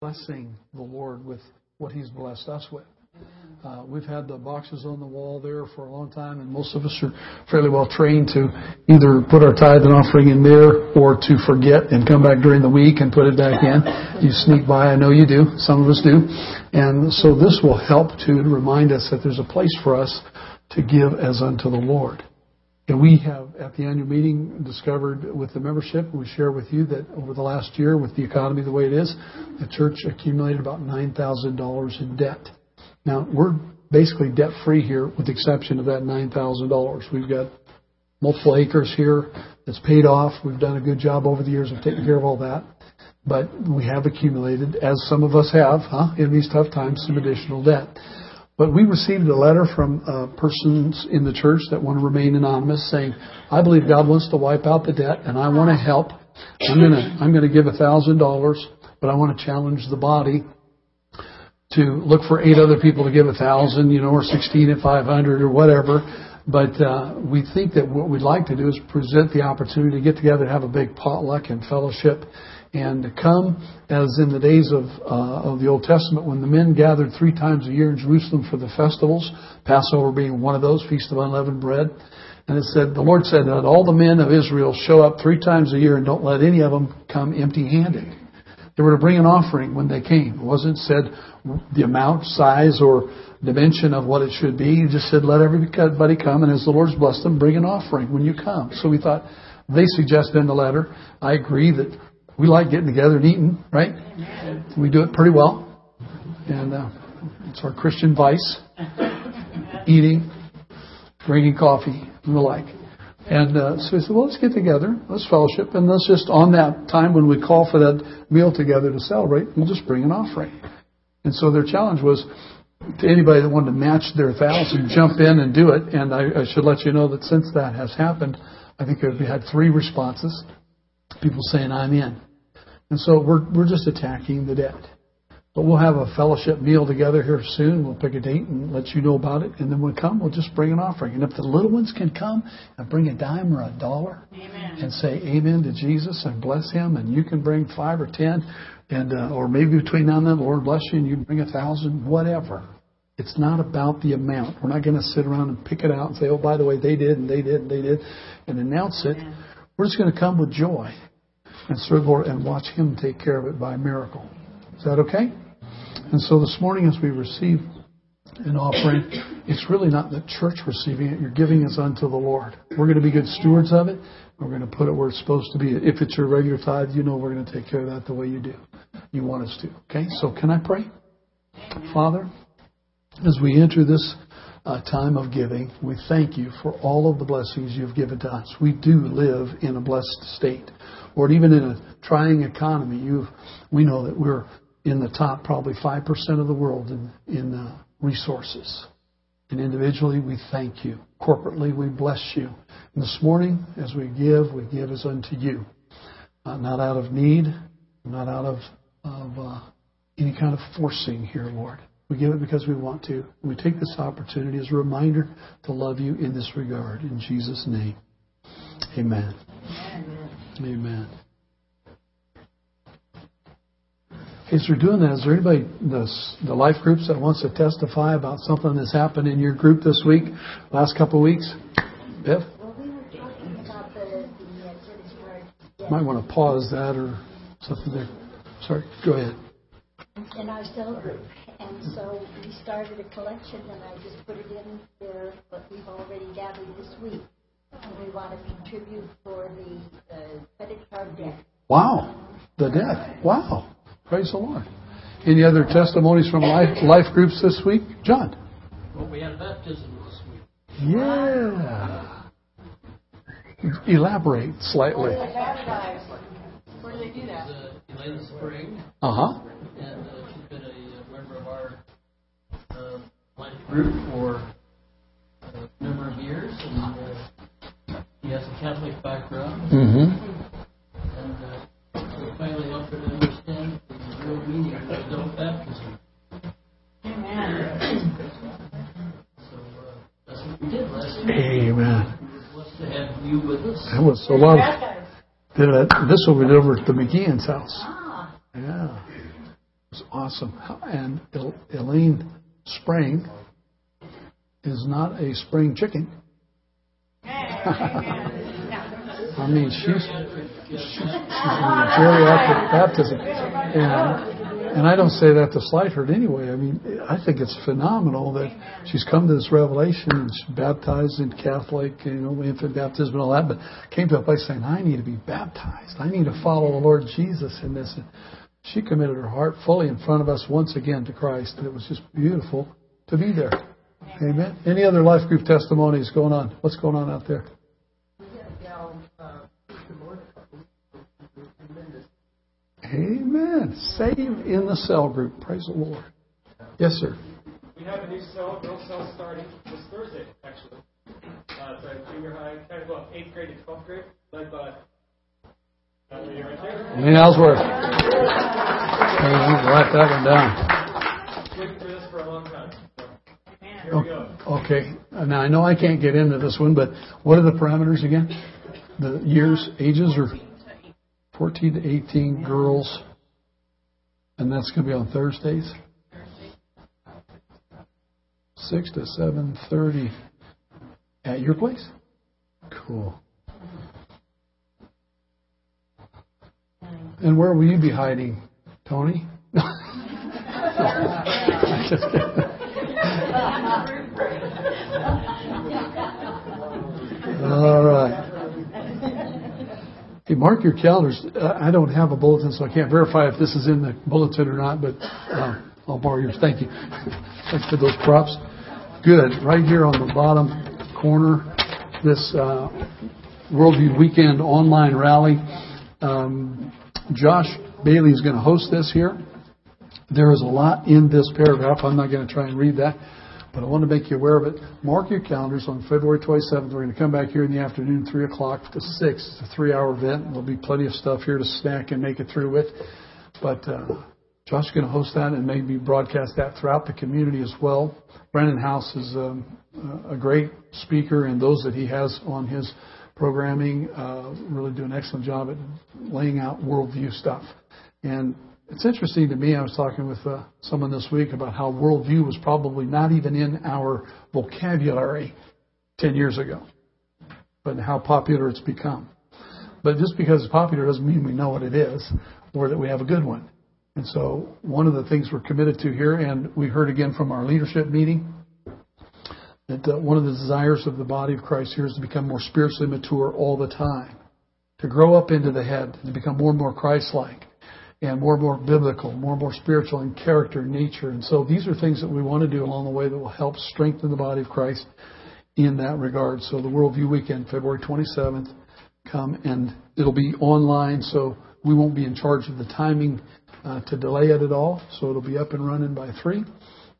blessing the Lord with what He's blessed us with. Uh, we've had the boxes on the wall there for a long time, and most of us are fairly well trained to either put our tithe and offering in there or to forget and come back during the week and put it back in. You sneak by, I know you do. Some of us do. And so this will help to remind us that there's a place for us to give as unto the Lord. We have, at the annual meeting, discovered with the membership, we share with you that over the last year, with the economy the way it is, the church accumulated about $9,000 in debt. Now, we're basically debt free here with the exception of that $9,000. We've got multiple acres here that's paid off. We've done a good job over the years of taking care of all that. But we have accumulated, as some of us have, in these tough times, some additional debt. But we received a letter from uh, persons in the church that want to remain anonymous saying, I believe God wants to wipe out the debt and I want to help. I'm going to, I'm going to give a thousand dollars, but I want to challenge the body to look for eight other people to give a thousand, you know, or sixteen at five hundred or whatever. But uh, we think that what we'd like to do is present the opportunity to get together and have a big potluck and fellowship, and to come as in the days of uh, of the Old Testament when the men gathered three times a year in Jerusalem for the festivals, Passover being one of those, Feast of Unleavened Bread. And it said, the Lord said that all the men of Israel show up three times a year and don't let any of them come empty handed. They were to bring an offering when they came. It wasn't said the amount, size, or dimension of what it should be. He just said, let everybody come, and as the Lord's blessed them, bring an offering when you come. So we thought, they suggested in the letter, I agree that we like getting together and eating, right? We do it pretty well. And uh, it's our Christian vice. Eating, drinking coffee, and the like. And uh, so we said, well, let's get together, let's fellowship, and let's just, on that time when we call for that meal together to celebrate, we'll just bring an offering. And so their challenge was to anybody that wanted to match their thousand, jump in and do it. And I, I should let you know that since that has happened, I think we had three responses. People saying, I'm in. And so we're, we're just attacking the debt. But we'll have a fellowship meal together here soon. We'll pick a date and let you know about it. And then when we come, we'll just bring an offering. And if the little ones can come and bring a dime or a dollar amen. and say amen to Jesus and bless him, and you can bring five or ten, and uh, or maybe between now and then, Lord bless you, and you bring a thousand, whatever. It's not about the amount. We're not going to sit around and pick it out and say, oh, by the way, they did and they did and they did, and announce it. We're just going to come with joy and serve the Lord and watch Him take care of it by miracle. Is that okay? And so this morning, as we receive an offering, it's really not the church receiving it. You're giving us unto the Lord. We're going to be good stewards of it. We're going to put it where it's supposed to be. If it's your regular tithe, you know we're going to take care of that the way you do. You want us to. Okay? So can I pray? Father, as we enter this uh, time of giving, we thank you for all of the blessings you've given to us. We do live in a blessed state. Lord, even in a trying economy, you we know that we're in the top probably 5% of the world in, in uh, resources. And individually, we thank you. Corporately, we bless you. And this morning, as we give, we give as unto you. Uh, not out of need, not out of, of uh, any kind of forcing here, Lord. We give it because we want to. We take this opportunity as a reminder to love you in this regard. In Jesus' name. Amen. Amen. Amen. Okay, so we're doing that. Is there anybody, the, the life groups that wants to testify about something that's happened in your group this week, last couple of weeks? Biff? Uh, might want to pause that or something there. Sorry, go ahead. In our cell group, and so we started a collection, and I just put it in there, but we've already gathered this week. And we want to contribute for the uh, credit card debt. Wow, the debt. Wow. Praise the Lord. Any other testimonies from life, life groups this week? John. Well, we had a baptism this week. Yeah. Elaborate slightly. Where do they do that? Uh, Elena Spring. Uh huh. And uh, she's been a uh, member of our uh, life group for a number of years. And uh, he has a Catholic background. Mm-hmm. And uh, so finally helped her to understand the real meaning of adult baptism. Amen. So uh, that's what we did last week. Amen. We blessed to have you with us. That was so long. Did it, this will be over at the McGeehan's house. Ah, Yeah. It was awesome. And El- Elaine Spring is not a spring chicken. I mean, she's she's, she's in a geriatric baptism, and and I don't say that to slight her in any way. I mean, I think it's phenomenal that she's come to this revelation and she's baptized in Catholic, you know, infant baptism and all that, but came to a place saying, I need to be baptized. I need to follow the Lord Jesus in this. And she committed her heart fully in front of us once again to Christ, and it was just beautiful to be there. Amen. Any other life group testimonies going on? What's going on out there? Amen. Saved in the cell group. Praise the Lord. Yes, sir. We have a new cell, girl cell starting this Thursday, actually. Uh, it's a junior high, kind of well, eighth grade to twelfth grade, led by that lady right there. Wayne Ellsworth. Hey, write that one down. Waiting for this for a long time. So here we go. Okay. Now I know I can't get into this one, but what are the parameters again? The years, ages, or 14 to 18 girls, and that's going to be on Thursdays. Six to 7:30 at your place. Cool. And where will you be hiding, Tony? All right. Hey, mark your calendars. Uh, I don't have a bulletin, so I can't verify if this is in the bulletin or not, but uh, I'll borrow yours. Thank you. Thanks for those props. Good. Right here on the bottom corner, this uh, Worldview Weekend online rally. Um, Josh Bailey is going to host this here. There is a lot in this paragraph. I'm not going to try and read that, but I want to make you aware of it. Mark your calendars on February 27th. We're going to come back here in the afternoon, 3 o'clock to 6. It's a three hour event. There'll be plenty of stuff here to snack and make it through with. But uh, Josh is going to host that and maybe broadcast that throughout the community as well. Brannon Howse is um, a great speaker, and those that he has on his programming uh, really do an excellent job at laying out worldview stuff. And it's interesting to me. I was talking with uh, someone this week about how worldview was probably not even in our vocabulary 10 years ago, but how popular it's become. But just because it's popular doesn't mean we know what it is or that we have a good one. And so, one of the things we're committed to here, and we heard again from our leadership meeting, that uh, one of the desires of the body of Christ here is to become more spiritually mature all the time, to grow up into the head, to become more and more Christ-like and more and more biblical, more and more spiritual in character and nature. And so these are things that we want to do along the way that will help strengthen the body of Christ in that regard. So the Worldview Weekend, February 27th, come and it'll be online, so we won't be in charge of the timing uh, to delay it at all. So it'll be up and running by 3.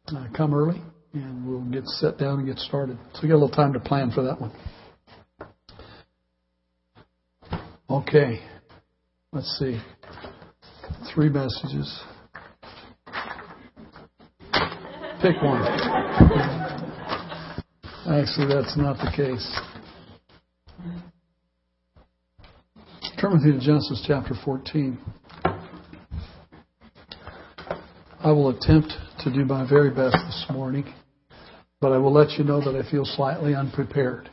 Uh, come early and we'll get set down and get started. So we got a little time to plan for that one. Okay. Let's see three messages. Pick one. Actually, that's not the case. Turn with me to Genesis chapter 14. I will attempt to do my very best this morning, but I will let you know that I feel slightly unprepared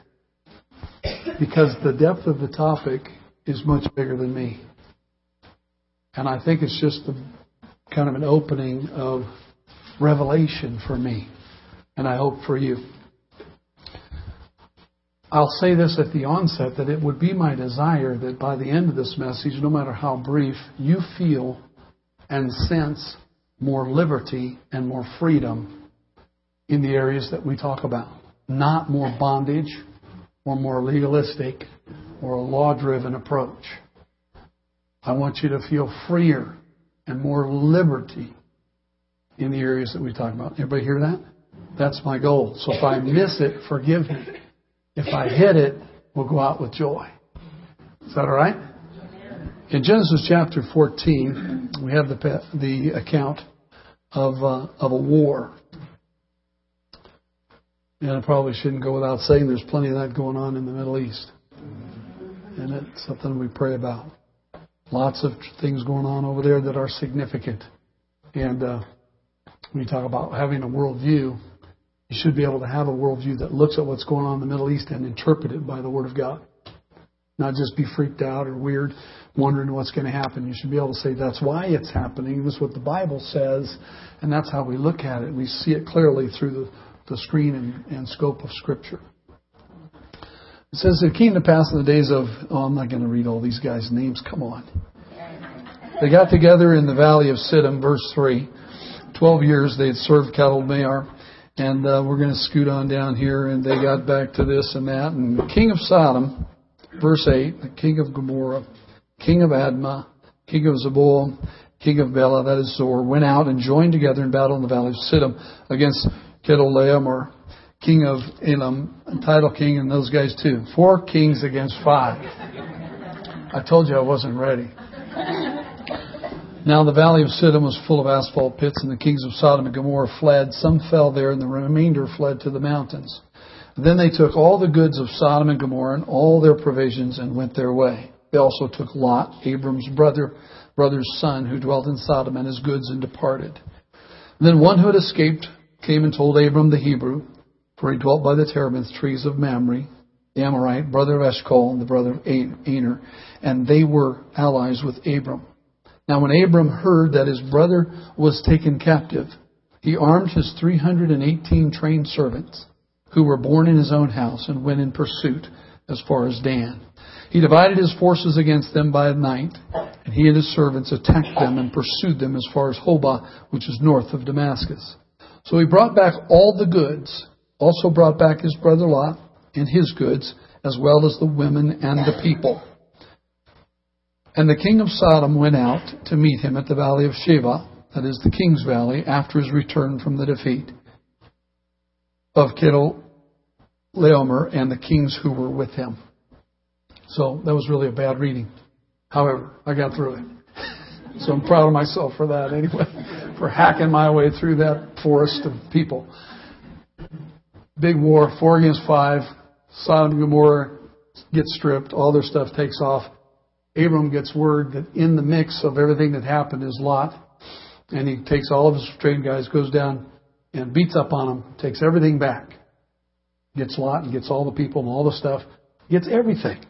because the depth of the topic is much bigger than me. And I think it's just a, kind of an opening of revelation for me, and I hope for you. I'll say this at the onset that it would be my desire that by the end of this message, no matter how brief, you feel and sense more liberty and more freedom in the areas that we talk about. Not more bondage or more legalistic or a law driven approach. I want you to feel freer and more liberty in the areas that we talk about. Everybody hear that? That's my goal. So if I miss it, forgive me. If I hit it, we'll go out with joy. Is that all right? In Genesis chapter 14, we have the, the account of, uh, of a war. And I probably shouldn't go without saying there's plenty of that going on in the Middle East. And it's something we pray about. Lots of things going on over there that are significant. And uh, when you talk about having a worldview, you should be able to have a worldview that looks at what's going on in the Middle East and interpret it by the Word of God. Not just be freaked out or weird, wondering what's going to happen. You should be able to say, that's why it's happening. This is what the Bible says. And that's how we look at it. We see it clearly through the, the screen and, and scope of Scripture. It says it came to pass in the days of, oh, I'm not going to read all these guys' names. Come on. They got together in the valley of Siddim, verse 3. Twelve years they had served Chedorlaomer. And uh, we're going to scoot on down here, and they got back to this and that. And the king of Sodom, verse 8, the king of Gomorrah, king of Admah, king of Zeboim, king of Bela, that is Zoar, went out and joined together in battle in the valley of Siddim against Chedorlaomer, king of Elam, Tidal king, and those guys too. Four kings against five. I told you I wasn't ready. Now the valley of Siddim was full of asphalt pits, and the kings of Sodom and Gomorrah fled. Some fell there, and the remainder fled to the mountains. Then they took all the goods of Sodom and Gomorrah and all their provisions and went their way. They also took Lot, Abram's brother, brother's son, who dwelt in Sodom, and his goods and departed. then one who had escaped came and told Abram the Hebrew, for he dwelt by the terebinth trees of Mamre, the Amorite, brother of Eshcol, and the brother of Aner, and they were allies with Abram. Now when Abram heard that his brother was taken captive, he armed his 318 trained servants who were born in his own house and went in pursuit as far as Dan. He divided his forces against them by night, and he and his servants attacked them and pursued them as far as Hobah, which is north of Damascus. So he brought back all the goods, also brought back his brother Lot and his goods, as well as the women and the people. And the king of Sodom went out to meet him at the valley of Shaveh, that is the king's valley, after his return from the defeat of Chedorlaomer and the kings who were with him. So that was really a bad reading. However, I got through it. So I'm proud of myself for that anyway, for hacking my way through that forest of people. Big war, four against five. Sodom and Gomorrah gets stripped. All their stuff takes off. Abram gets word that in the mix of everything that happened is Lot, and he takes all of his trained guys, goes down and beats up on them, takes everything back, gets Lot and gets all the people and all the stuff, gets everything,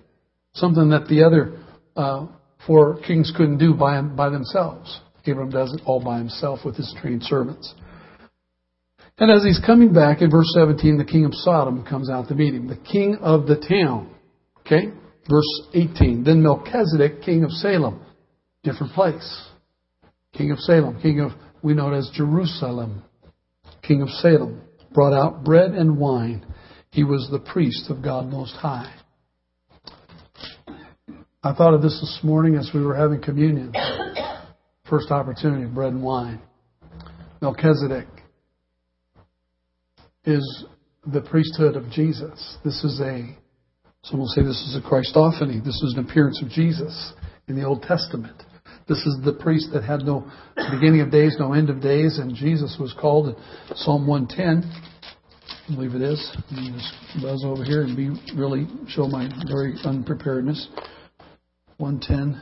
something that the other uh, four kings couldn't do by by themselves. Abram does it all by himself with his trained servants. And as he's coming back in verse 17, the king of Sodom comes out to meet him, the king of the town. Okay? Verse 18. Then Melchizedek, king of Salem, different place. King of Salem, king of, we know it as Jerusalem, king of Salem, brought out bread and wine. He was the priest of God Most High. I thought of this this morning as we were having communion. First opportunity, bread and wine. Melchizedek is the priesthood of Jesus. This is a some will say this is a Christophany. This is an appearance of Jesus in the Old Testament. This is the priest that had no beginning of days, no end of days, and Jesus was called in Psalm 110. I believe it is. Let me just buzz over here and be really show my very unpreparedness. 110.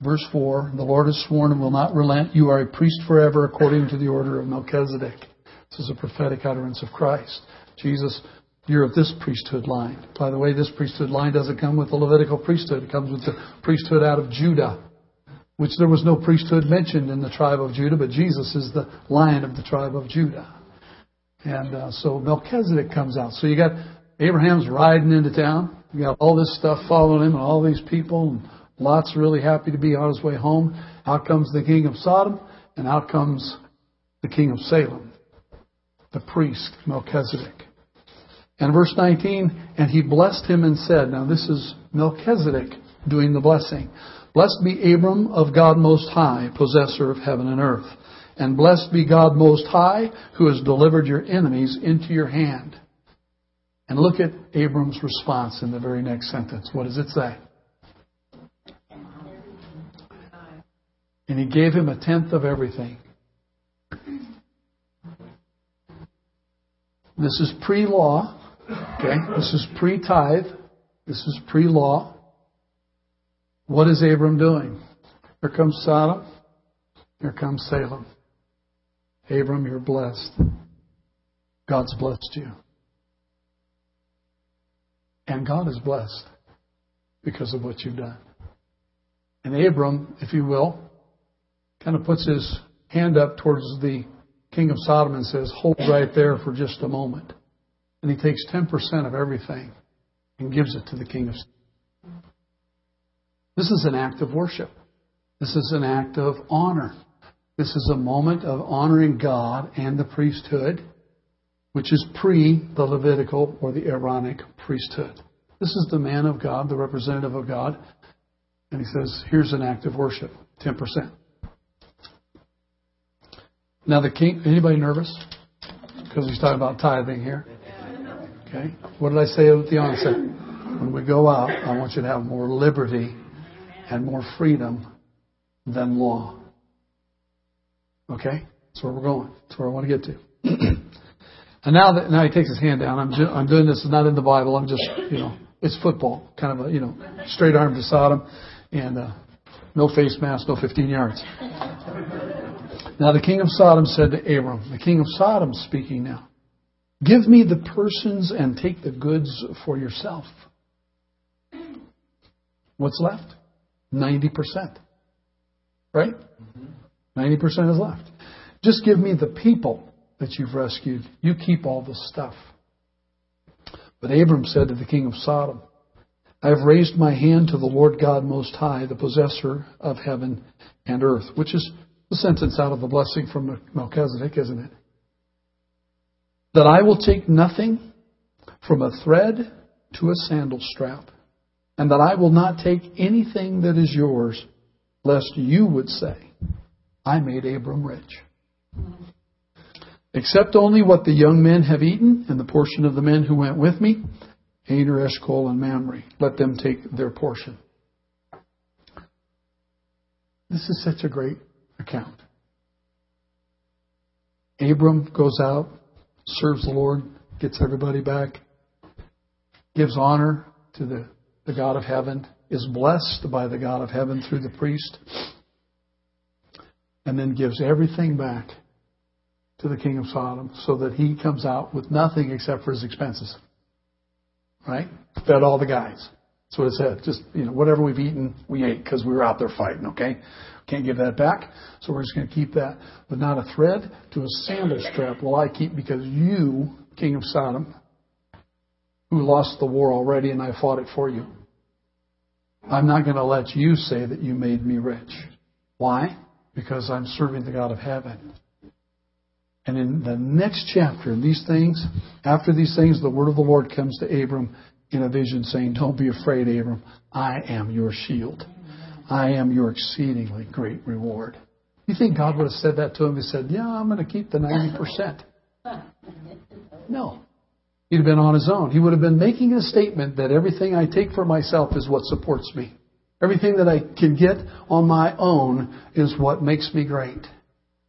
Verse 4 The Lord has sworn and will not relent. You are a priest forever according to the order of Melchizedek. This is a prophetic utterance of Christ. Jesus you're of this priesthood line. By the way, this priesthood line doesn't come with the Levitical priesthood. It comes with the priesthood out of Judah, which there was no priesthood mentioned in the tribe of Judah, but Jesus is the lion of the tribe of Judah. And uh, so Melchizedek comes out. So you got Abraham's riding into town. You got all this stuff following him and all these people. And Lot's really happy to be on his way home. Out comes the king of Sodom, and out comes the king of Salem, the priest Melchizedek. And verse 19, and he blessed him and said, now this is Melchizedek doing the blessing. Blessed be Abram of God Most High, possessor of heaven and earth. And blessed be God Most High, who has delivered your enemies into your hand. And look at Abram's response in the very next sentence. What does it say? And he gave him a tenth of everything. This is pre law. Okay? This is pre tithe. This is pre law. What is Abram doing? Here comes Sodom. Here comes Salem. Abram, you're blessed. God's blessed you. And God is blessed because of what you've done. And Abram, if you will, kind of puts his hand up towards the king of Sodom and says, Hold right there for just a moment. And he takes 10% of everything and gives it to the king of Sodom. This is an act of worship. This is an act of honor. This is a moment of honoring God and the priesthood, which is pre the Levitical or the Aaronic priesthood. This is the man of God, the representative of God. And he says, here's an act of worship, 10%. Now the king, anybody nervous? Because he's talking about tithing here. Okay. What did I say at the onset? When we go out, I want you to have more liberty and more freedom than law. Okay? That's where we're going. That's where I want to get to. and now that now he takes his hand down, I'm ju- I'm doing this not in the Bible. I'm just you know it's football, kind of a you know straight arm to Sodom, and uh, no face mask, no 15 yards. Now the king of Sodom said to Abram, the king of Sodom speaking now, give me the persons and take the goods for yourself. What's left? 90%. Right? 90% is left. Just give me the people that you've rescued. You keep all the stuff. But Abram said to the king of Sodom, I have raised my hand to the Lord God Most High, the possessor of heaven and earth, which is the sentence out of the blessing from Melchizedek, isn't it? That I will take nothing from a thread to a sandal strap, and that I will not take anything that is yours, lest you would say, I made Abram rich. Except only what the young men have eaten, and the portion of the men who went with me, Aner, Eshcol, and Mamre. Let them take their portion. This is such a great account. Abram goes out, serves the Lord, gets everybody back, gives honor to the, the God of heaven, is blessed by the God of heaven through the priest, and then gives everything back to the king of Sodom so that he comes out with nothing except for his expenses. Right? Fed all the guys. That's what it said. Just, you know, whatever we've eaten, we ate because we were out there fighting, okay? Can't give that back. So we're just going to keep that. But not a thread to a sandal strap will I keep because you, king of Sodom, who lost the war already and I fought it for you, I'm not going to let you say that you made me rich. Why? Because I'm serving the God of heaven. And in the next chapter, these things, after these things, the word of the Lord comes to Abram in a vision saying, Don't be afraid, Abram. I am your shield. I am your exceedingly great reward. You think God would have said that to him? He said, Yeah, I'm going to keep the 90%. No. He'd have been on his own. He would have been making a statement that everything I take for myself is what supports me. Everything that I can get on my own is what makes me great.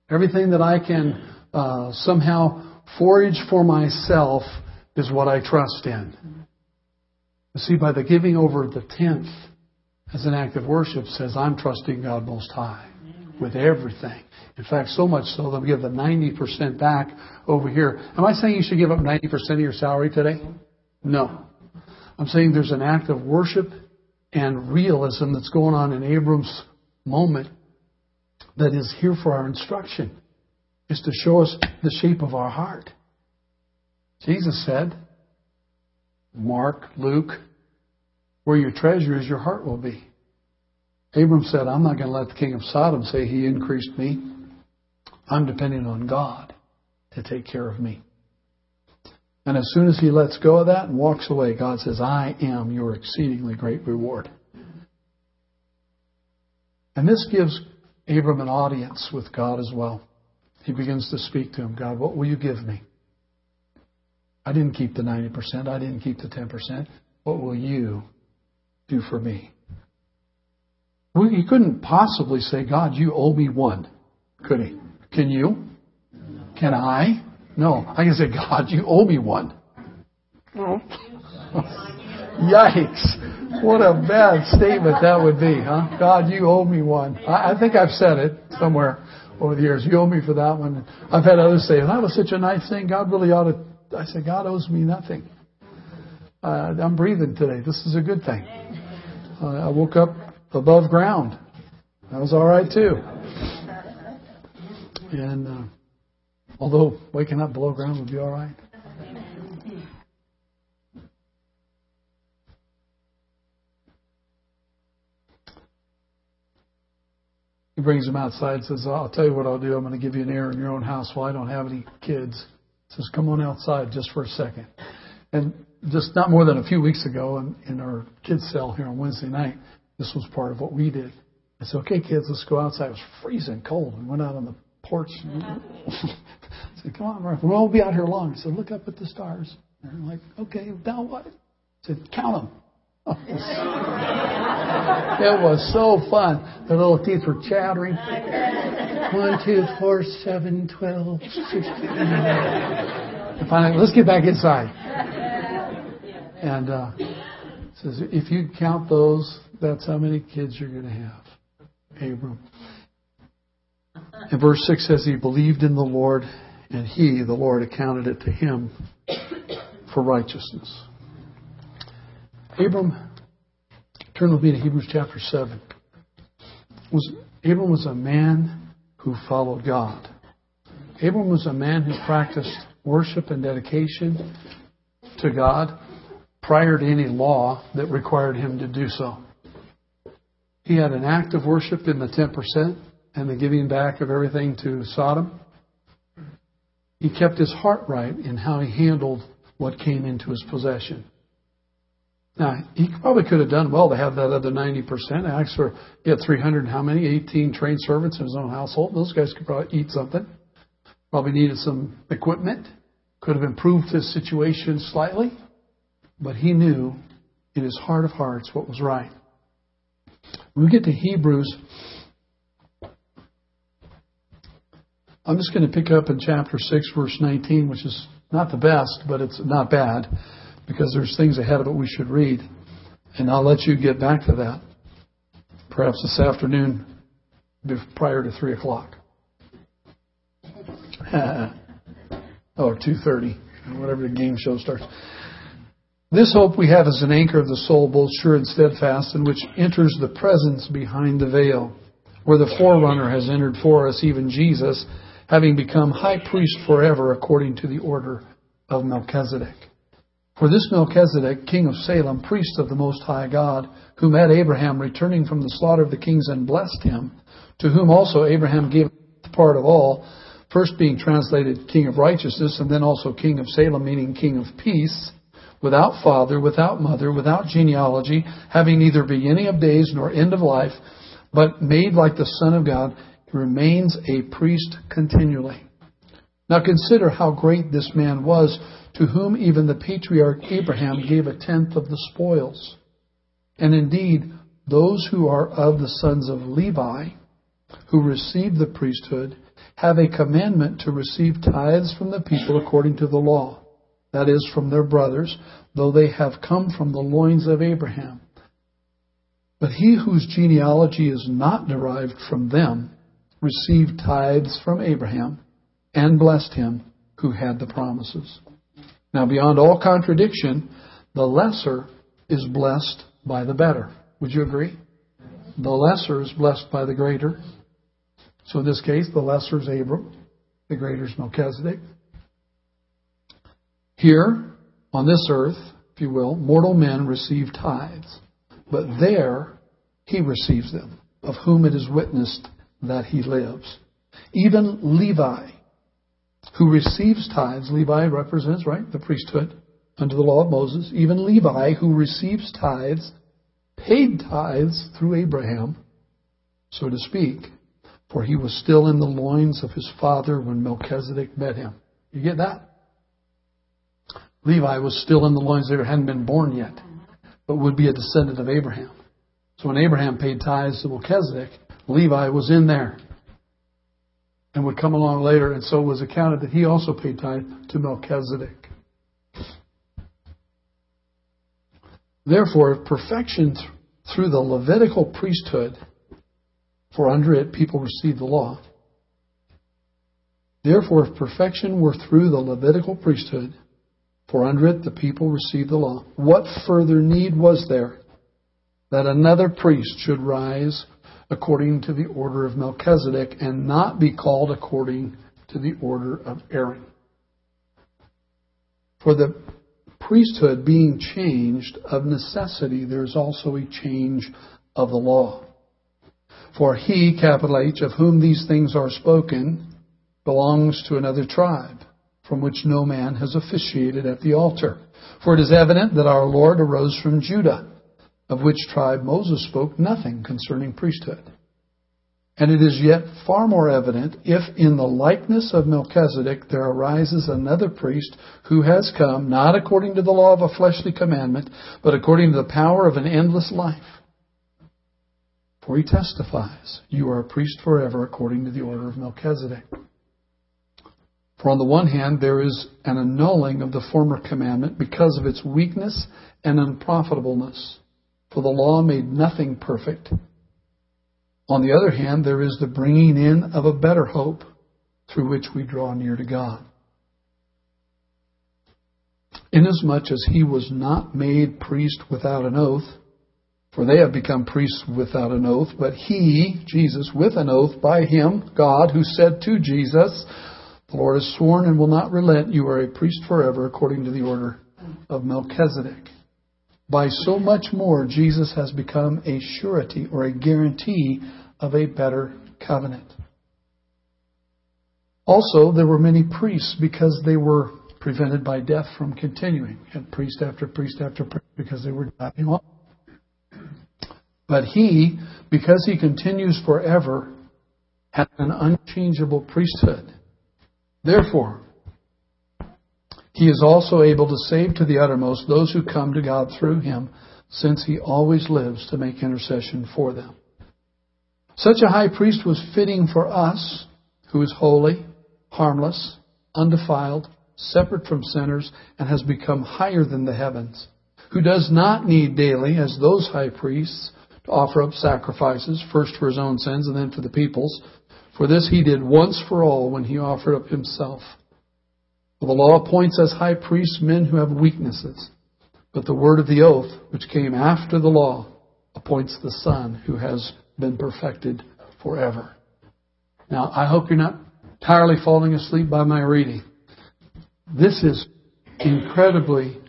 Everything that I can uh, somehow forage for myself is what I trust in. You see, by the giving over of the tenth as an act of worship says, I'm trusting God Most High with everything. In fact, so much so that we give the 90% back over here. Am I saying you should give up 90% of your salary today? No. I'm saying there's an act of worship and realism that's going on in Abram's moment that is here for our instruction, is to show us the shape of our heart. Jesus said, Mark, Luke, where your treasure is, your heart will be. Abram said, I'm not going to let the king of Sodom say he increased me. I'm depending on God to take care of me. And as soon as he lets go of that and walks away, God says, I am your exceedingly great reward. And this gives Abram an audience with God as well. He begins to speak to him God, what will you give me? I didn't keep the 90%. I didn't keep the 10%. What will you do for me? Well, he couldn't possibly say, God, you owe me one. Could he? Can you? Can I? No. I can say, God, you owe me one. No. Oh. Yikes. What a bad statement that would be, huh? God, you owe me one. I, I think I've said it somewhere over the years. You owe me for that one. I've had others say, that was such a nice thing. God really ought to. I said, God owes me nothing. Uh, I'm breathing today. This is a good thing. Uh, I woke up above ground. That was all right too. And uh, although waking up below ground would be all right. He brings him outside and says, I'll tell you what I'll do. I'm going to give you an heir in your own house. Well, I don't have any kids. He says, come on outside just for a second. And just not more than a few weeks ago in, in our kids' cell here on Wednesday night, this was part of what we did. I said, okay, kids, let's go outside. It was freezing cold. We went out on the porch. I said, come on, we won't be out here long. I said, look up at the stars. And they're like, okay, now what? I said, count them. it was so fun. Their little teeth were chattering. One, two, four, seven, twelve, sixteen. And finally, let's get back inside. And uh, says, if you count those, that's how many kids you're going to have. Abram. And verse 6 says, He believed in the Lord, and He, the Lord, accounted it to him for righteousness. Abram, turn with me to Hebrews chapter 7. Was, Abram was a man who followed God. Abram was a man who practiced worship and dedication to God prior to any law that required him to do so. He had an act of worship in the 10% and the giving back of everything to Sodom. He kept his heart right in how he handled what came into his possession. Now, he probably could have done well to have that other 90%. Actually, he had 300, how many? 18 trained servants in his own household. Those guys could probably eat something. Probably needed some equipment. Could have improved his situation slightly. But he knew in his heart of hearts what was right. When we get to Hebrews, I'm just going to pick up in chapter 6, verse 19, which is not the best, but it's not bad because there's things ahead of it we should read. And I'll let you get back to that perhaps this afternoon prior to 3 o'clock. or 2.30, whatever the game show starts. This hope we have is an anchor of the soul, both sure and steadfast, and which enters the presence behind the veil, where the forerunner has entered for us, even Jesus, having become high priest forever according to the order of Melchizedek. For this Melchizedek, king of Salem, priest of the Most High God, who met Abraham returning from the slaughter of the kings and blessed him, to whom also Abraham gave the part of all, first being translated king of righteousness, and then also king of Salem, meaning king of peace, without father, without mother, without genealogy, having neither beginning of days nor end of life, but made like the Son of God, remains a priest continually. Now consider how great this man was to whom even the patriarch Abraham gave a tenth of the spoils. And indeed, those who are of the sons of Levi, who receive the priesthood, have a commandment to receive tithes from the people according to the law, that is, from their brothers, though they have come from the loins of Abraham. But he whose genealogy is not derived from them received tithes from Abraham and blessed him who had the promises. Now, beyond all contradiction, the lesser is blessed by the better. Would you agree? The lesser is blessed by the greater. So in this case, the lesser is Abram, the greater is Melchizedek. Here, on this earth, if you will, mortal men receive tithes, but there he receives them, of whom it is witnessed that he lives. Even Levi, who receives tithes. Levi represents, right, the priesthood under the law of Moses. Even Levi, who receives tithes, paid tithes through Abraham, so to speak, for he was still in the loins of his father when Melchizedek met him. You get that? Levi was still in the loins there, hadn't been born yet, but would be a descendant of Abraham. So when Abraham paid tithes to Melchizedek, Levi was in there and would come along later, and so was accounted that he also paid tithe to Melchizedek. Therefore, perfection th- through the Levitical priesthood, for under it people received the law, therefore, if perfection were through the Levitical priesthood, for under it the people received the law, what further need was there that another priest should rise according to the order of Melchizedek and not be called according to the order of Aaron? For the priesthood being changed, of necessity there is also a change of the law. For he, capital H, of whom these things are spoken, belongs to another tribe, from which no man has officiated at the altar. For it is evident that our Lord arose from Judah, of which tribe Moses spoke nothing concerning priesthood. And it is yet far more evident if in the likeness of Melchizedek there arises another priest who has come not according to the law of a fleshly commandment, but according to the power of an endless life. For he testifies, You are a priest forever according to the order of Melchizedek. For on the one hand, there is an annulling of the former commandment because of its weakness and unprofitableness. For the law made nothing perfect on the other hand, there is the bringing in of a better hope through which we draw near to God. Inasmuch as he was not made priest without an oath, for they have become priests without an oath, but he, Jesus, with an oath by him, God, who said to Jesus, The Lord has sworn and will not relent, you are a priest forever according to the order of Melchizedek. By so much more, Jesus has become a surety or a guarantee of a better covenant. Also, there were many priests because they were prevented by death from continuing. And priest after priest after priest because they were dying off. But he, because he continues forever, has an unchangeable priesthood. Therefore, he is also able to save to the uttermost those who come to God through him, since he always lives to make intercession for them. Such a high priest was fitting for us, who is holy, harmless, undefiled, separate from sinners, and has become higher than the heavens, who does not need daily, as those high priests, to offer up sacrifices, first for his own sins and then for the people's. For this he did once for all when he offered up himself. For the law appoints as high priests men who have weaknesses, but the word of the oath, which came after the law, appoints the Son who has been perfected forever. Now, I hope you're not entirely falling asleep by my reading. This is incredibly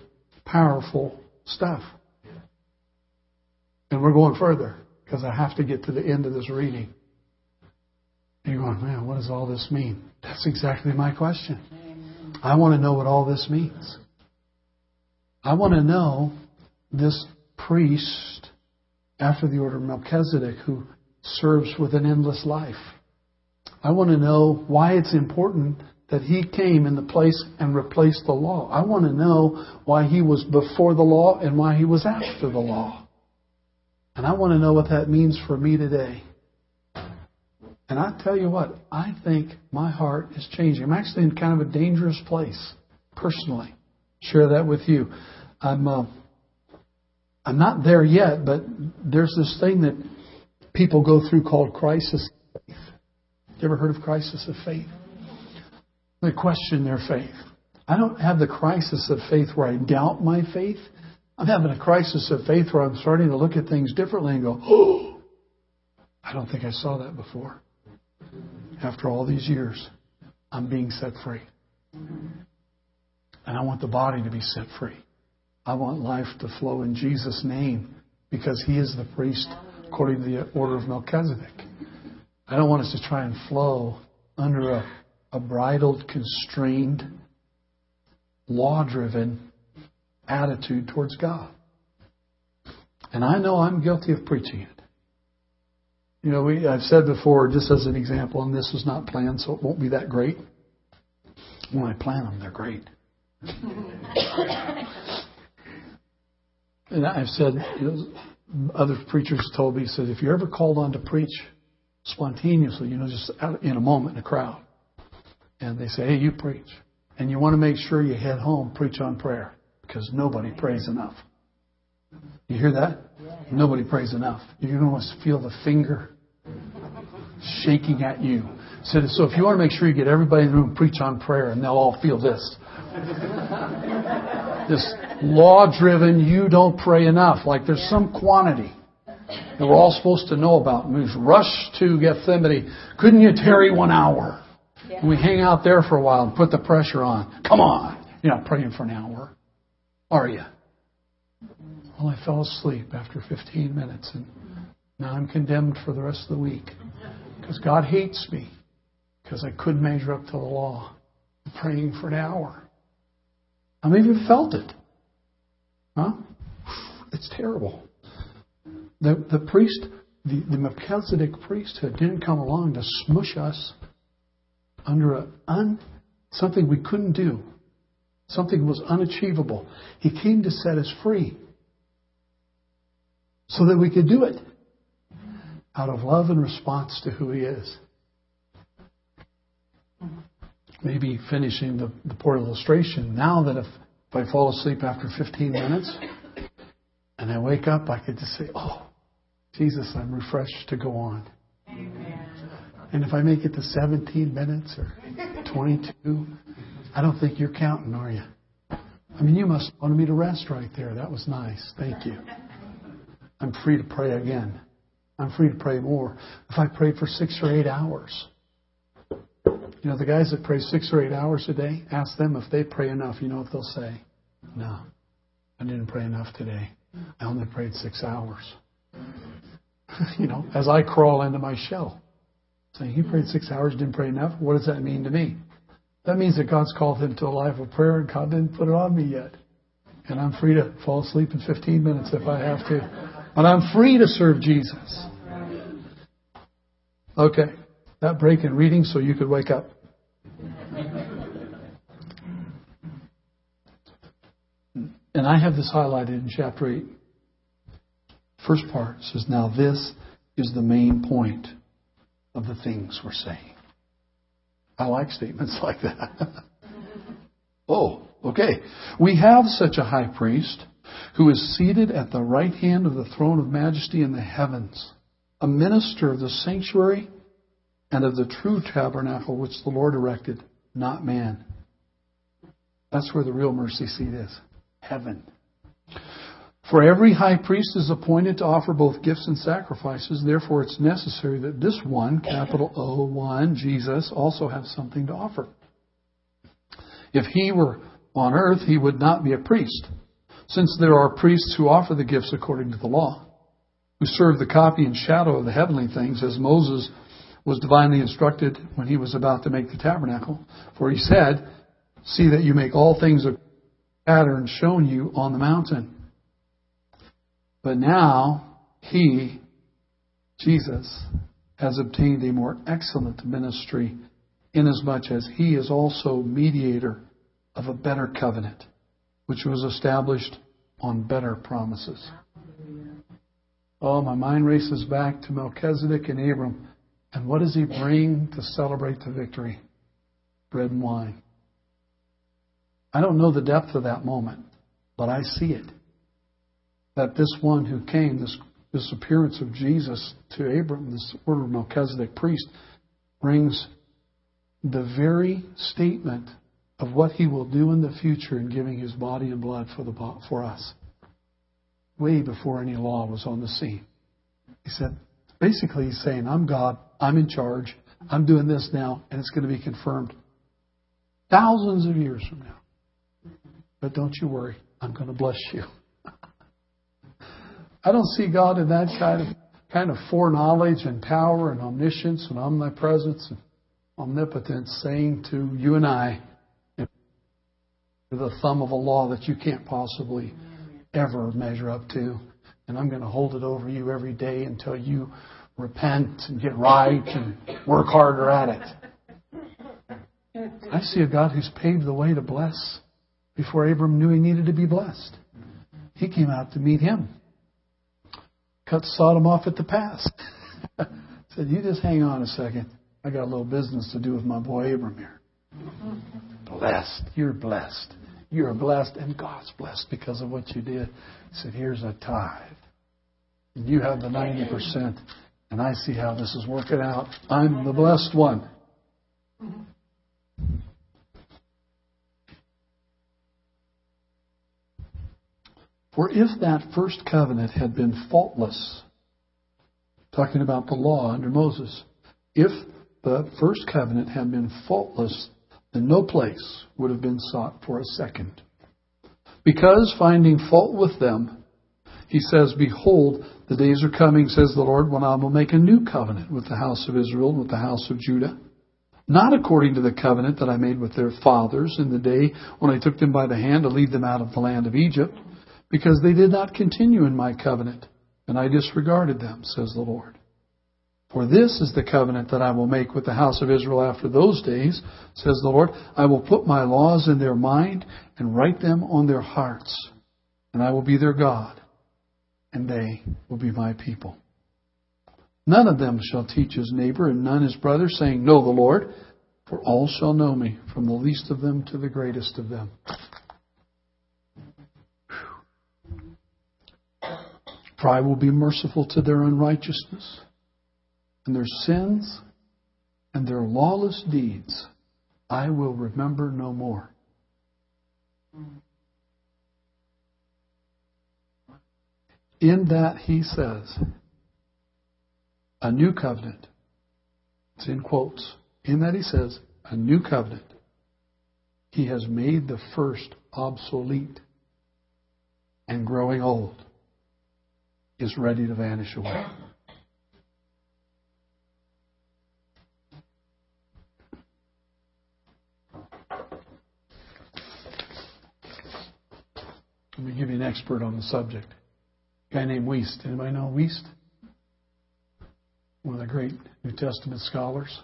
powerful stuff. And we're going further because I have to get to the end of this reading. You're going, man, what does all this mean? That's exactly my question. I want to know what all this means. I want to know this priest after the order of Melchizedek who serves with an endless life. I want to know why it's important that he came in the place and replaced the law. I want to know why he was before the law and why he was after the law. And I want to know what that means for me today. And I tell you what, I think my heart is changing. I'm actually in kind of a dangerous place, personally. Share that with you. I'm uh, I'm not there yet, but there's this thing that people go through called crisis of faith. You ever heard of crisis of faith? They question their faith. I don't have the crisis of faith where I doubt my faith. I'm having a crisis of faith where I'm starting to look at things differently and go, oh, I don't think I saw that before. After all these years, I'm being set free. And I want the body to be set free. I want life to flow in Jesus' name because He is the priest according to the order of Melchizedek. I don't want us to try and flow under a, a bridled, constrained, law driven attitude towards God. And I know I'm guilty of preaching it. You know, we, I've said before, just as an example, and this was not planned, so it won't be that great. When I plan them, they're great. And I've said, you know, other preachers told me, said, if you're ever called on to preach spontaneously, you know, just out in a moment in a crowd, and they say, hey, you preach. And you want to make sure you head home, preach on prayer, because nobody prays enough. You hear that? Nobody prays enough. You're going to feel the finger shaking at you. So, so if you want to make sure you get everybody in the room, preach on prayer, and they'll all feel this. this law-driven, you don't pray enough. Like there's some quantity that we're all supposed to know about. And we rush to Gethsemane. Couldn't you tarry one hour? And we hang out there for a while and put the pressure on. Come on. You're not praying for an hour, are you? Well, I fell asleep after 15 minutes, and now I'm condemned for the rest of the week because God hates me because I couldn't measure up to the law. I'm praying for an hour. How many of you felt it? Huh? It's terrible. The, the priest, the, the Melchizedek priesthood didn't come along to smush us under a un, something we couldn't do. Something was unachievable. He came to set us free so that we could do it out of love and response to who He is. Maybe finishing the, the poor illustration. Now that if, if I fall asleep after 15 minutes and I wake up, I could just say, Oh, Jesus, I'm refreshed to go on. Amen. And if I make it to 17 minutes or 22, I don't think you're counting, are you? I mean, you must want me to rest right there. That was nice. Thank you. I'm free to pray again. I'm free to pray more. If I pray for six or eight hours, you know, the guys that pray six or eight hours a day, ask them if they pray enough. You know what they'll say? No, I didn't pray enough today. I only prayed six hours. you know, as I crawl into my shell, saying, He prayed six hours, didn't pray enough. What does that mean to me? That means that God's called him to a life of prayer and God didn't put it on me yet. And I'm free to fall asleep in 15 minutes if I have to. But I'm free to serve Jesus. Okay. That break in reading so you could wake up. And I have this highlighted in chapter 8. First part says, Now this is the main point of the things we're saying. I like statements like that. oh, okay. We have such a high priest who is seated at the right hand of the throne of majesty in the heavens, a minister of the sanctuary and of the true tabernacle which the Lord erected, not man. That's where the real mercy seat is heaven. For every high priest is appointed to offer both gifts and sacrifices. Therefore, it's necessary that this one, capital O, one, Jesus, also have something to offer. If he were on earth, he would not be a priest, since there are priests who offer the gifts according to the law, who serve the copy and shadow of the heavenly things, as Moses was divinely instructed when he was about to make the tabernacle. For he said, See that you make all things a pattern shown you on the mountain. But now he, Jesus, has obtained a more excellent ministry inasmuch as he is also mediator of a better covenant, which was established on better promises. Oh, my mind races back to Melchizedek and Abram. And what does he bring to celebrate the victory? Bread and wine. I don't know the depth of that moment, but I see it that this one who came, this, this appearance of Jesus to Abram, this order of Melchizedek priest, brings the very statement of what he will do in the future in giving his body and blood for, the, for us. Way before any law was on the scene. He said, basically, he's saying, I'm God, I'm in charge, I'm doing this now, and it's going to be confirmed thousands of years from now. But don't you worry, I'm going to bless you. I don't see God in that kind of kind of foreknowledge and power and omniscience and omnipresence and omnipotence saying to you and I the thumb of a law that you can't possibly ever measure up to. And I'm going to hold it over you every day until you repent and get right and work harder at it. I see a God who's paved the way to bless before Abram knew he needed to be blessed. He came out to meet him cut Sodom off at the pass. Said, You just hang on a second. I got a little business to do with my boy Abram here. Blessed. You're blessed. You're blessed, and God's blessed because of what you did. He said, Here's a tithe. And you have the 90%, and I see how this is working out. I'm the blessed one. For if that first covenant had been faultless, talking about the law under Moses, if the first covenant had been faultless, then no place would have been sought for a second. Because finding fault with them, he says, Behold, the days are coming, says the Lord, when I will make a new covenant with the house of Israel and with the house of Judah. Not according to the covenant that I made with their fathers in the day when I took them by the hand to lead them out of the land of Egypt, because they did not continue in my covenant, and I disregarded them, says the Lord. For this is the covenant that I will make with the house of Israel after those days, says the Lord. I will put my laws in their mind and write them on their hearts, and I will be their God, and they will be my people. None of them shall teach his neighbor and none his brother, saying, Know the Lord, for all shall know me, from the least of them to the greatest of them. For I will be merciful to their unrighteousness and their sins and their lawless deeds I will remember no more. In that he says, a new covenant. It's in quotes. In that he says, a new covenant. He has made the first obsolete and growing old is ready to vanish away. Let me give you an expert on the subject. A guy named Wuest. Anybody know Wuest? One of the great New Testament scholars.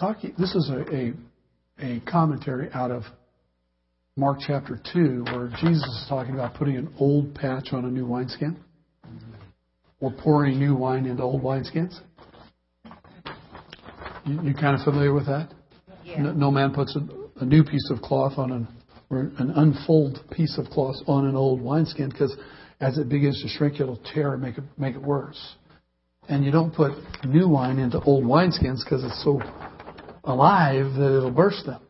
Talking, this is a, a, a commentary out of Mark chapter 2, where Jesus is talking about putting an old patch on a new wineskin or pouring new wine into old wineskins. You, you kind of familiar with that? Yeah. No, no man puts a, a new piece of cloth on an or an unfulled piece of cloth on an old wineskin because as it begins to shrink, it'll tear and make it make it worse. And you don't put new wine into old wineskins because it's so alive that it'll burst them.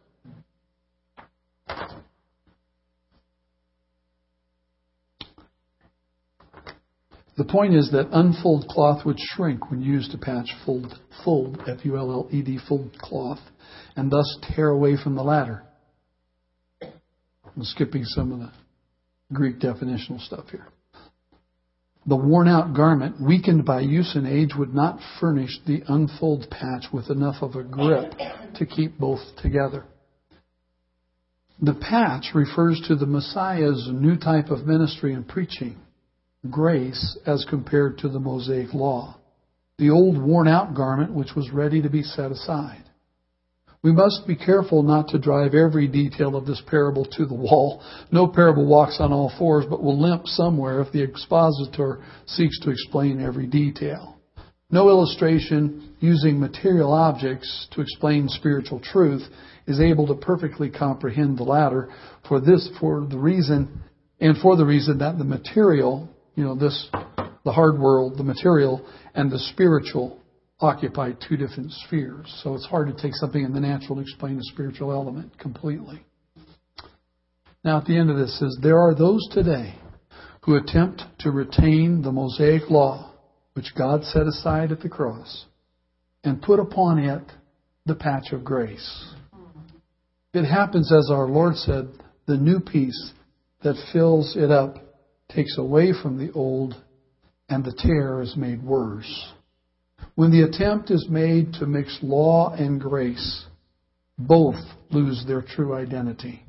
The point is that unfulled cloth would shrink when used to patch fulled, fulled, F-U-L-L-E-D, fulled cloth, and thus tear away from the latter. I'm skipping some of the Greek definitional stuff here. The worn out garment, weakened by use and age, would not furnish the unfulled patch with enough of a grip to keep both together. The patch refers to the Messiah's new type of ministry and preaching grace as compared to the Mosaic law, the old worn out garment which was ready to be set aside. We must be careful not to drive every detail of this parable to the wall. No parable walks on all fours, but will limp somewhere if the expositor seeks to explain every detail. No illustration using material objects to explain spiritual truth is able to perfectly comprehend the latter for this, for the reason, and for the reason that the material you know, this, the hard world, the material, and the spiritual occupy two different spheres. So it's hard to take something in the natural and explain the spiritual element completely. Now, at the end of this says, there are those today who attempt to retain the Mosaic law, which God set aside at the cross, and put upon it the patch of grace. It happens, as our Lord said, the new piece that fills it up takes away from the old, and the tear is made worse. When the attempt is made to mix law and grace, both lose their true identity.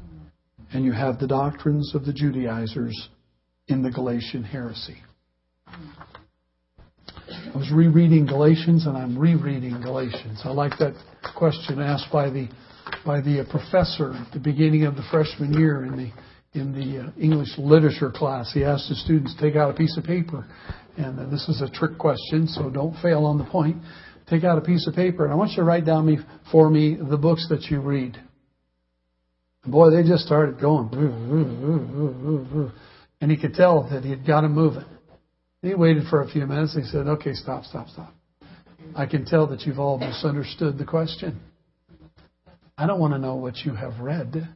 And you have the doctrines of the Judaizers in the Galatian heresy. I was rereading Galatians and I'm rereading Galatians. I like that question asked by the by the professor at the beginning of the freshman year in the in the uh, English literature class. He asked the students to take out a piece of paper, and uh, this is a trick question, so don't fail on the point. take out a piece of paper and I want you to write down me for me the books that you read. Boy, they just started going. And he could tell that he had got them moving. He waited for a few minutes he said, Okay, stop, stop, stop. I can tell that you've all misunderstood the question. I don't want to know what you have read.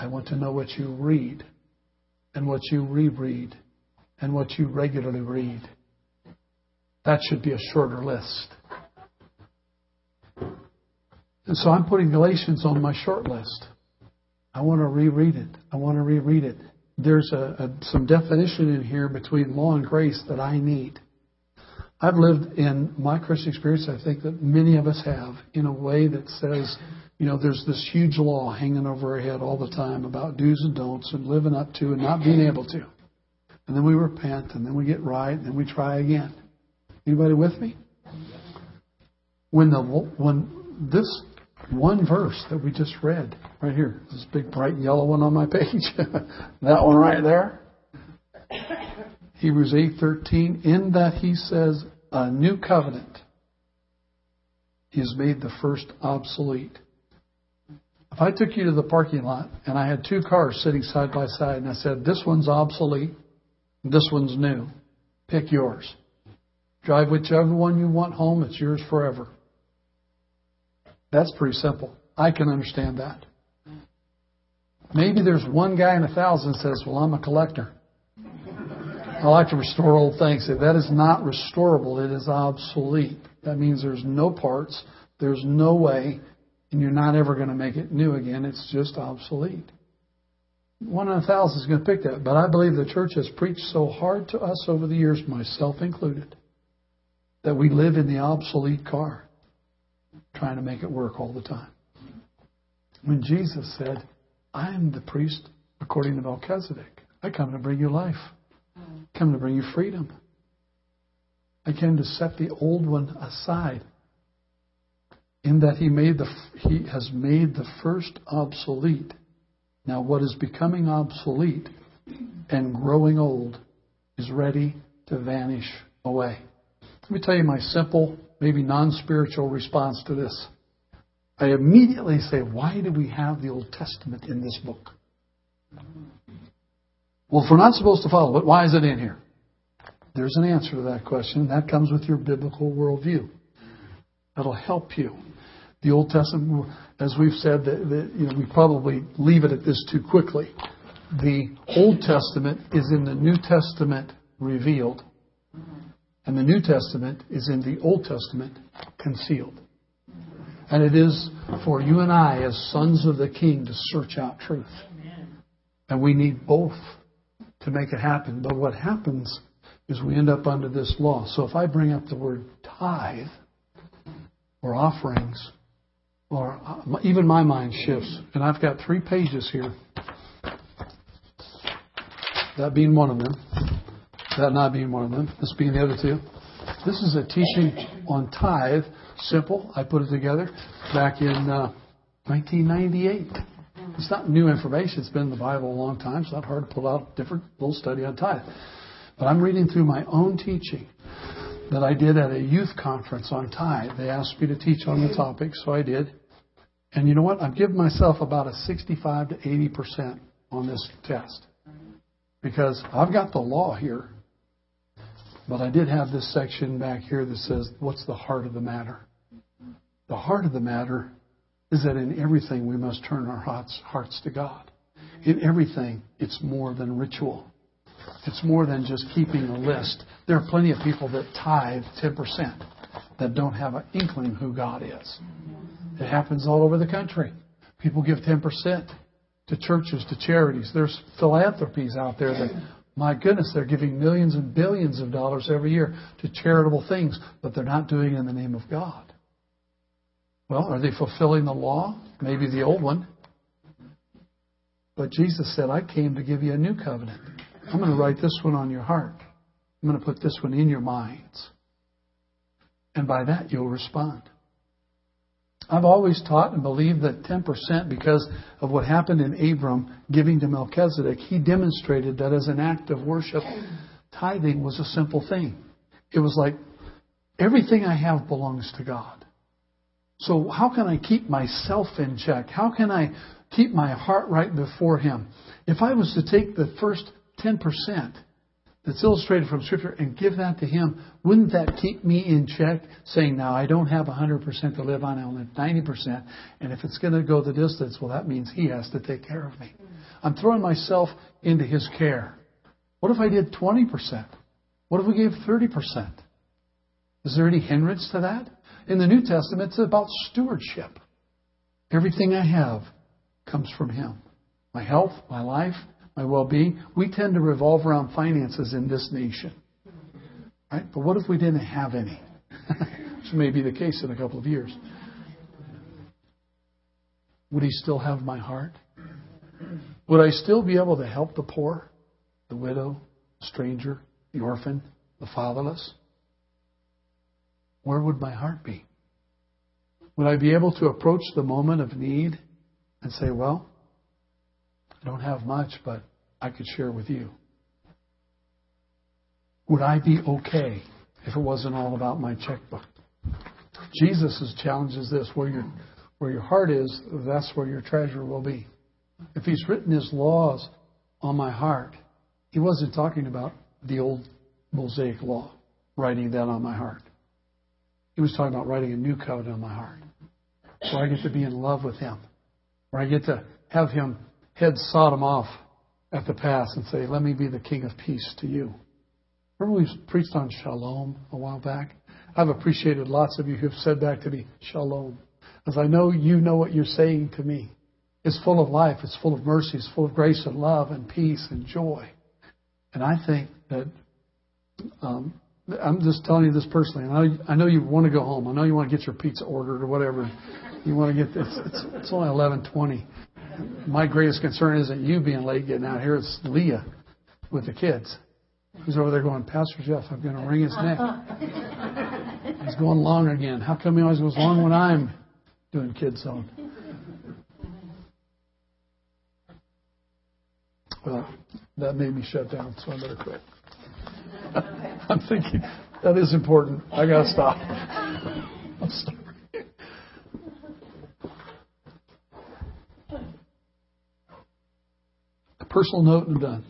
I want to know what you read and what you reread and what you regularly read. That should be a shorter list. And so I'm putting Galatians on my short list. I want to reread it. I want to reread it. There's a, a, some definition in here between law and grace that I need. I've lived in my Christian experience, I think that many of us have, in a way that says, you know, there's this huge law hanging over our head all the time about do's and don'ts and living up to and not being able to. And then we repent and then we get right and then we try again. Anybody with me? When the when this one verse that we just read right here, this big bright yellow one on my page, that one right there, Hebrews 8:13 in that he says a new covenant is made the first obsolete. If I took you to the parking lot and I had two cars sitting side by side and I said this one's obsolete, this one's new, pick yours. Drive whichever one you want home, it's yours forever. That's pretty simple. I can understand that. Maybe there's one guy in a thousand says, Well, I'm a collector. I like to restore old things. If that is not restorable, it is obsolete. That means there's no parts, there's no way, and you're not ever going to make it new again. It's just obsolete. One in a thousand is going to pick that. But I believe the church has preached so hard to us over the years, myself included, that we live in the obsolete car, trying to make it work all the time. When Jesus said, I am the priest according to Melchizedek, I come to bring you life. I come to bring you freedom. I came to set the old one aside. In that he made the he has made the first obsolete. Now what is becoming obsolete and growing old is ready to vanish away. Let me tell you my simple, maybe non-spiritual response to this. I immediately say, why do we have the Old Testament in this book? Well, if we're not supposed to follow it, why is it in here? There's an answer to that question. That comes with your biblical worldview. That'll help you. The Old Testament, as we've said, that, that you know, we probably leave it at this too quickly. The Old Testament is in the New Testament revealed, and the New Testament is in the Old Testament concealed. And it is for you and I, as sons of the King, to search out truth. And we need both to make it happen. But what happens is we end up under this law. So if I bring up the word tithe or offerings, or uh, even my mind shifts, and I've got three pages here. That being one of them, that not being one of them, this being the other two. This is a teaching on tithe, simple. I put it together back in uh, 1998. It's not new information. It's been in the Bible a long time. It's not hard to pull out a different little study on tithe. But I'm reading through my own teaching that I did at a youth conference on tithe. They asked me to teach on the topic, so I did. And you know what? I've given myself about a 65 to 80 percent on this test because I've got the law here, but I did have this section back here that says, "What's the heart of the matter?" The heart of the matter is that in everything we must turn our hearts, hearts to God. In everything, it's more than ritual. It's more than just keeping a list. There are plenty of people that tithe 10% that don't have an inkling who God is. It happens all over the country. People give 10% to churches, to charities. There's philanthropies out there that, my goodness, they're giving millions and billions of dollars every year to charitable things, but they're not doing it in the name of God. Well, are they fulfilling the law? Maybe the old one. But Jesus said, I came to give you a new covenant. I'm going to write this one on your heart. I'm going to put this one in your minds. And by that, you'll respond. I've always taught and believed that 10%, because of what happened in Abram giving to Melchizedek, he demonstrated that as an act of worship, tithing was a simple thing. It was like everything I have belongs to God. So how can I keep myself in check? How can I keep my heart right before Him? If I was to take the first 10% that's illustrated from Scripture and give that to Him, wouldn't that keep me in check? Saying, now I don't have 100% to live on, I only have 90%. And if it's going to go the distance, well, that means He has to take care of me. I'm throwing myself into His care. What if I did 20%? What if we gave 30%? Is there any hindrance to that? In the New Testament, it's about stewardship. Everything I have comes from Him. My health, my life, my well being. We tend to revolve around finances in this nation. Right? But what if we didn't have any? Which may be the case in a couple of years. Would He still have my heart? Would I still be able to help the poor, the widow, the stranger, the orphan, the fatherless? Where would my heart be? Would I be able to approach the moment of need and say, Well, I don't have much, but I could share with you? Would I be okay if it wasn't all about my checkbook? Jesus' challenge is this where your, where your heart is, that's where your treasure will be. If He's written His laws on my heart, He wasn't talking about the old Mosaic law, writing that on my heart. He was talking about writing a new code on my heart, where I get to be in love with Him, where I get to have Him head Sodom off at the pass and say, Let me be the King of peace to you. Remember we preached on shalom a while back? I've appreciated lots of you who have said back to me, shalom. As I know you know what you're saying to me. It's full of life, it's full of mercy, it's full of grace and love and peace and joy. And I think that um, I'm just telling you this personally. And I know, I know you want to go home. I know you want to get your pizza ordered or whatever. You want to get this. It's, it's only 11:20. My greatest concern isn't you being late getting out here. It's Leah with the kids. He's over there going, Pastor Jeff, I'm going to wring his neck. He's going long again. How come he always goes long when I'm doing kids zone? Well, that made me shut down, so I better quit. I'm thinking that is important. I got to stop. I'm sorry. A personal note and done.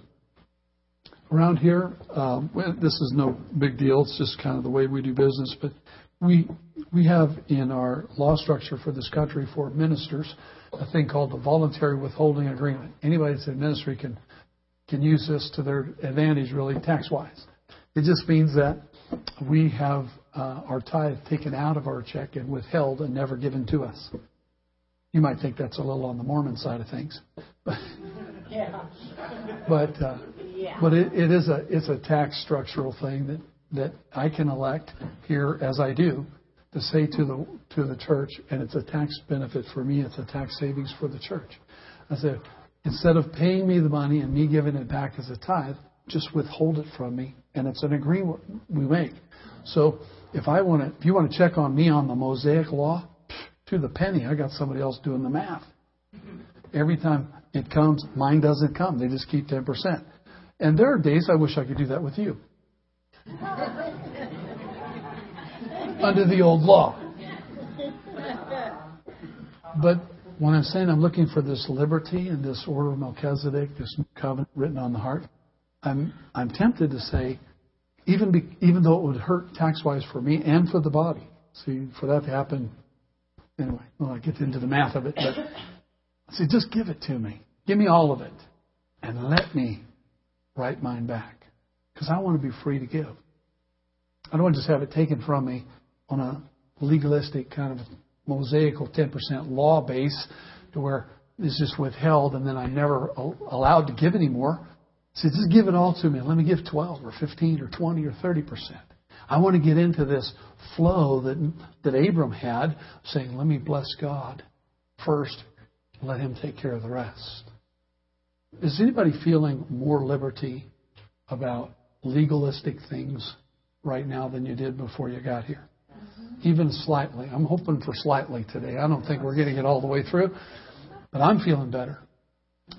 Around here, um, this is no big deal. It's just kind of the way we do business. But we we have in our law structure for this country for ministers a thing called the voluntary withholding agreement. Anybody that's in ministry can can use this to their advantage, really tax wise. It just means that we have uh, our tithe taken out of our check and withheld and never given to us. You might think that's a little on the Mormon side of things, but Yeah. but uh, Yeah. but it, it is a it's a tax structural thing that that I can elect here as I do to say to the to the church, and it's a tax benefit for me. It's a tax savings for the church. I said instead of paying me the money and me giving it back as a tithe, just withhold it from me, and it's an agreement we make. So if I want to, if you want to check on me on the Mosaic law, to the penny, I got somebody else doing the math. Every time it comes, mine doesn't come. They just keep 10%. And there are days I wish I could do that with you. Under the old law. But when I'm saying I'm looking for this liberty and this order of Melchizedek, this covenant written on the heart, I'm I'm tempted to say, even be, even though it would hurt tax wise for me and for the body. See, for that to happen, anyway, well, I get into the math of it, but see, just give it to me, give me all of it, and let me write mine back, because I want to be free to give. I don't want to just have it taken from me on a legalistic kind of mosaical 10% law base to where it's just withheld and then I'm never allowed to give anymore. So just give it all to me. Let me give 12 or 15 or 20 or 30%. I want to get into this flow that, that Abram had, saying, let me bless God first, let him take care of the rest. Is anybody feeling more liberty about legalistic things right now than you did before you got here? Mm-hmm. Even slightly. I'm hoping for slightly today. I don't think we're getting it all the way through, but I'm feeling better.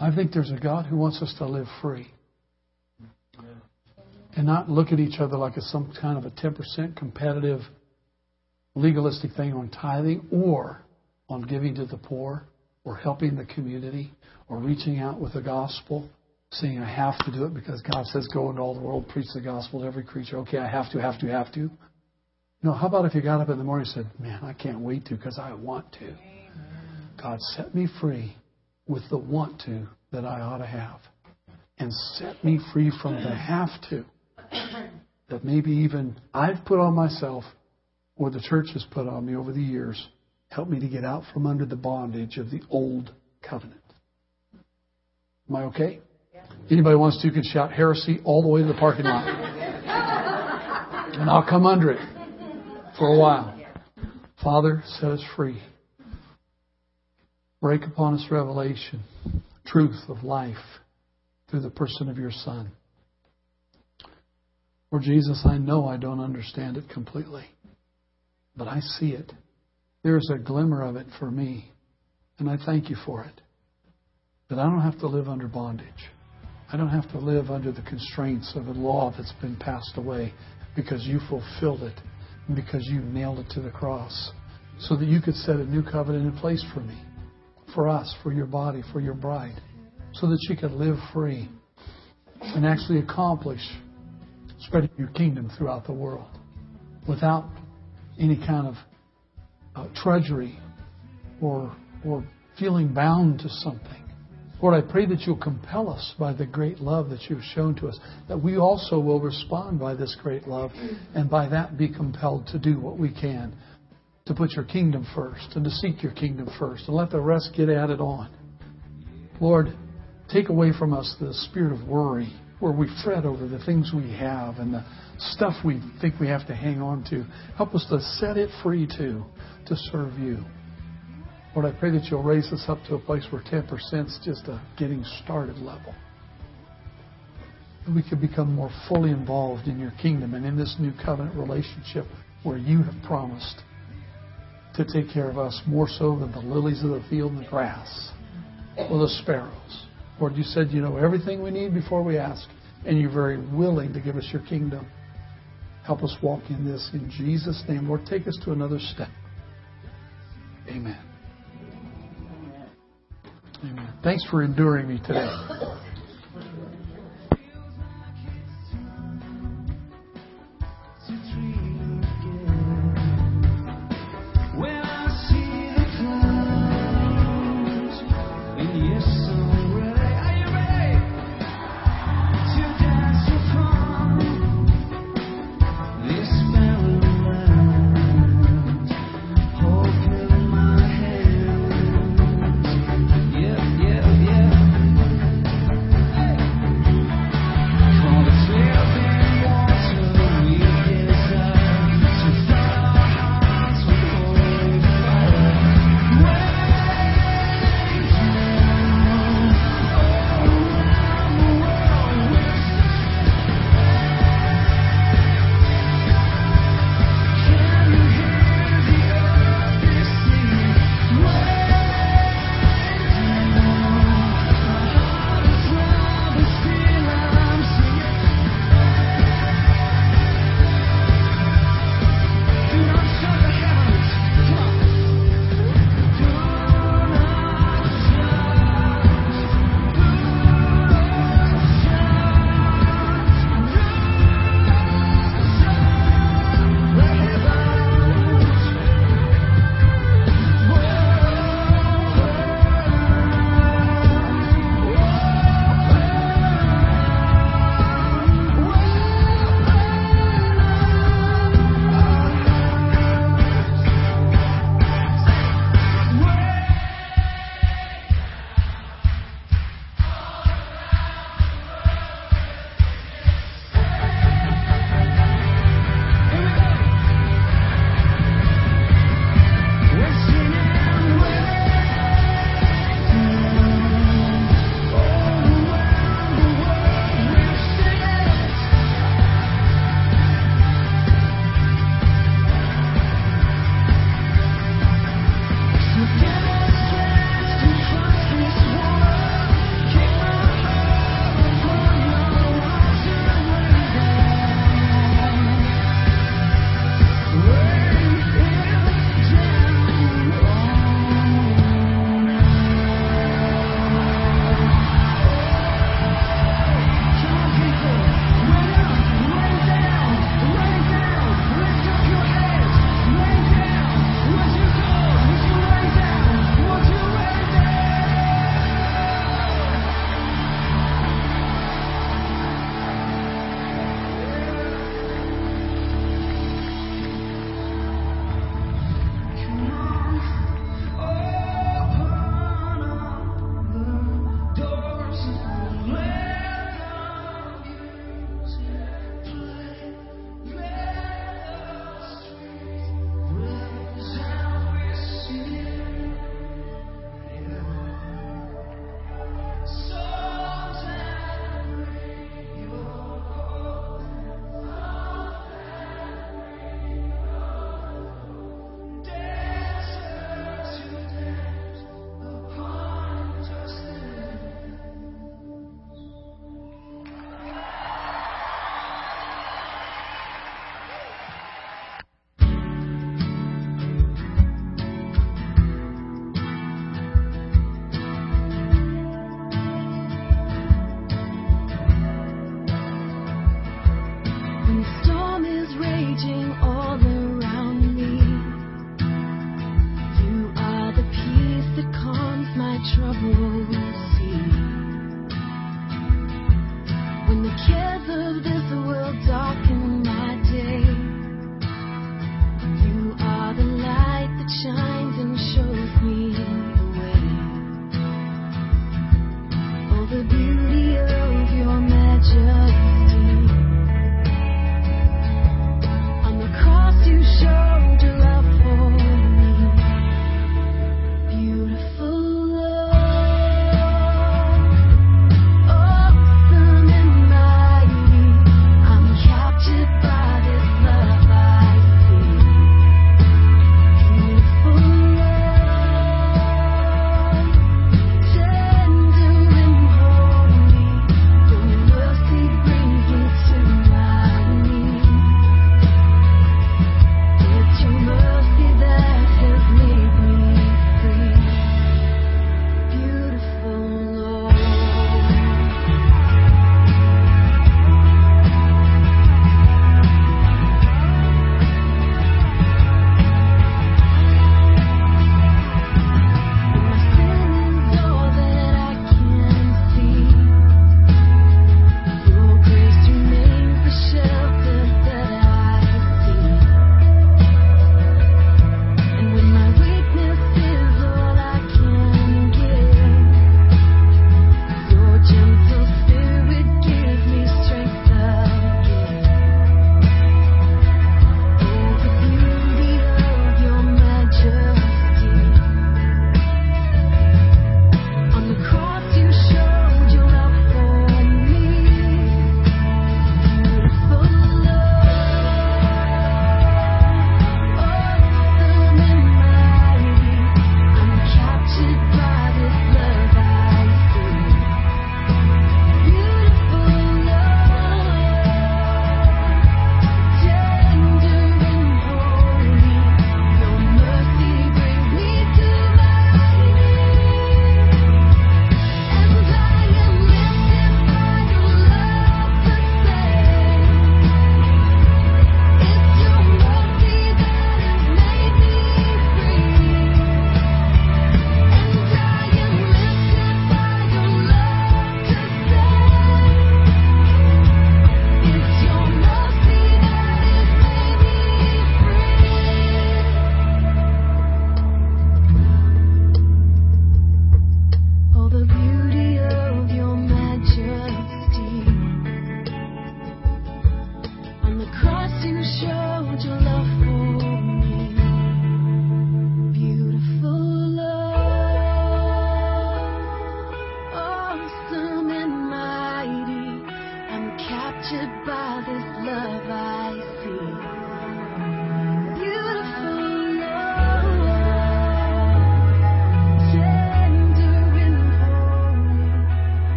I think there's a God who wants us to live free and not look at each other like it's some kind of a 10% competitive legalistic thing on tithing or on giving to the poor or helping the community or reaching out with the gospel, saying I have to do it because God says go into all the world, preach the gospel to every creature. Okay, I have to, have to, have to. No, how about if you got up in the morning and said, Man, I can't wait to because I want to. God set me free with the want to that I ought to have. And set me free from the have to that maybe even I've put on myself or the church has put on me over the years. Help me to get out from under the bondage of the old covenant. Am I okay? Anybody wants to can shout heresy all the way to the parking lot. and I'll come under it for a while. Father, set us free. Break upon us revelation, truth of life through the person of your Son. Lord Jesus, I know I don't understand it completely, but I see it. There's a glimmer of it for me, and I thank you for it. That I don't have to live under bondage. I don't have to live under the constraints of a law that's been passed away because you fulfilled it and because you nailed it to the cross so that you could set a new covenant in place for me, for us, for your body, for your bride, so that she could live free and actually accomplish spreading your kingdom throughout the world without any kind of uh, or, or feeling bound to something. Lord, I pray that you'll compel us by the great love that you've shown to us, that we also will respond by this great love, and by that be compelled to do what we can to put your kingdom first and to seek your kingdom first and let the rest get added on. Lord, take away from us the spirit of worry where we fret over the things we have and the stuff we think we have to hang on to. Help us to set it free too, to serve you. Lord, I pray that you'll raise us up to a place where 10% is just a getting started level. That we could become more fully involved in your kingdom and in this new covenant relationship where you have promised to take care of us more so than the lilies of the field and the grass or the sparrows. Lord, you said you know everything we need before we ask, and you're very willing to give us your kingdom. Help us walk in this in Jesus' name. Lord, take us to another step. Amen. Amen. Thanks for enduring me today.